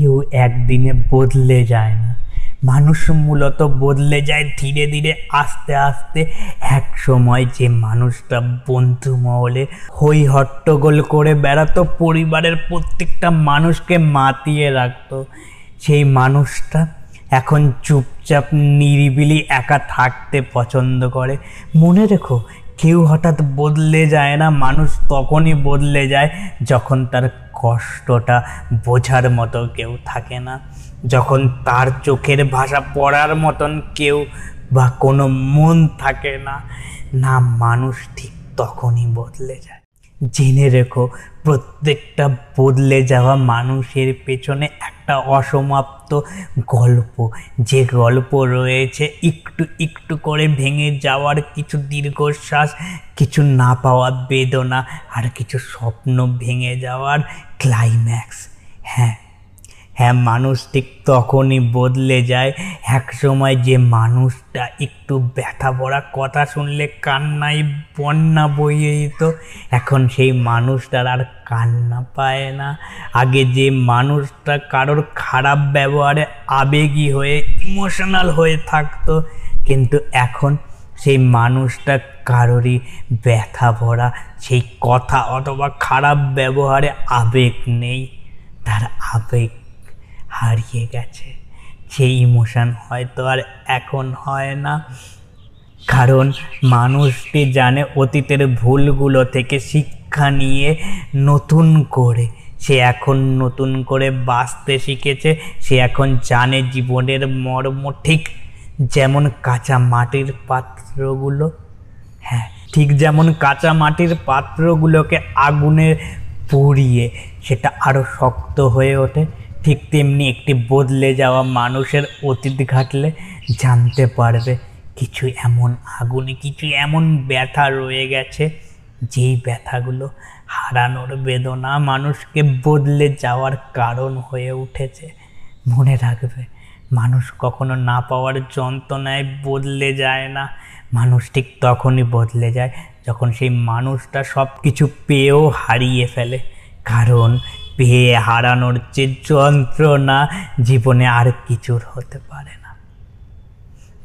কেউ একদিনে বদলে যায় না। মানুষ মূলত বদলে যায় ধীরে ধীরে, আস্তে আস্তে। এক সময় যে মানুষটা বন্ধু মহলে হই হট্টগোল করে বেড়াতো, পরিবারের প্রত্যেকটা মানুষকে মাতিয়ে রাখতো। সেই মানুষটা এখন চুপচাপ, নিরিবিলি, একা থাকতে পছন্দ করে। মনে রেখো, কেউ হঠাৎ বদলে যায় না, মানুষ তখনই বদলে যায় যখন তার কষ্টটা বোঝার মতো কেউ থাকে না। যখন তার চোখের ভাষা পড়ার মতন কেউ বা কোনো মন থাকে না না মানুষ ঠিক তখনই বদলে যায়। জেনে রেখো, প্রত্যেকটা বদলে যাওয়া মানুষের পেছনে একটা অসমাপ্ত গল্প। যে গল্প রয়েছে একটু একটু করে ভেঙে যাওয়ার কিছু দীর্ঘশ্বাস, কিছু না পাওয়া বেদনা আর কিছু স্বপ্ন ভেঙে যাওয়ার ক্লাইম্যাক্স হ্যাঁ হ্যাঁ মানুষ ঠিক তখনই বদলে যায়। এক সময় যে মানুষটা একটু ব্যথা ভরা কথা শুনলে কান্নায় বন্যা বইয়ে দিত, এখন সেই মানুষটার আর কান্না পায় না। আগে যে মানুষটা কারোর খারাপ ব্যবহারে আবেগী হয়ে ইমোশনাল হয়ে থাকতো, কিন্তু এখন সেই মানুষটা কারোরই ব্যথা ভরা, সেই কথা অথবা খারাপ ব্যবহারে আবেগ নেই। তার আবেগ হারিয়ে গেছে। সেই ইমোশন হয়তো আর এখন হয় না। কারণ মানুষটি জানে অতীতের ভুলগুলো থেকে শিক্ষা নিয়ে নতুন করে। সে এখন নতুন করে বাঁচতে শিখেছে। সে এখন জানে জীবনের মর্ম ঠিক যেমন কাঁচা মাটির পাত্রগুলো। হ্যাঁ ঠিক যেমন কাঁচা মাটির পাত্রগুলোকে আগুনে পুড়িয়ে সেটা আরও শক্ত হয়ে ওঠে। ঠিক তেমনি একটি বদলে যাওয়া মানুষের অতীত ঘাটলে জানতে পারবে, কিছু এমন আগুনে, কিছু এমন ব্যথা রয়ে গেছে, যেই ব্যথাগুলো হারানোর বেদনা মানুষকে বদলে যাওয়ার কারণ হয়ে উঠেছে। মনে রাখবে, মানুষ কখনো না পাওয়ার যন্ত্রণায় বদলে যায় না। মানুষ ঠিক তখনই বদলে যায় যখন সেই মানুষটা সব কিছু পেয়েও হারিয়ে ফেলে। কারণ পেয়ে হারানোর যে যন্ত্রণা জীবনে আর কিছুর হতে পারে না।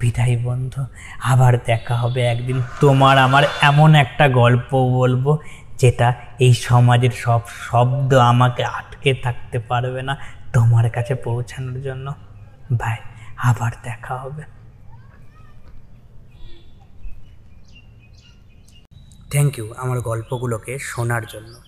বিদায় বন্ধু, আবার দেখা হবে একদিন। তোমার আমার এমন একটা গল্প বলব, যেটা এই সমাজের সব শব্দ আমাকে আটকে থাকতে পারবে না তোমার কাছে পৌঁছানোর জন্য। ভাই আবার দেখা হবে। থ্যাংক ইউ আমার গল্পগুলোকে শোনার জন্য।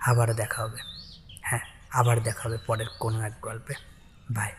আবার দেখা হবে। হ্যাঁ আবার দেখা হবে পরের কোনো এক গল্পে। বাই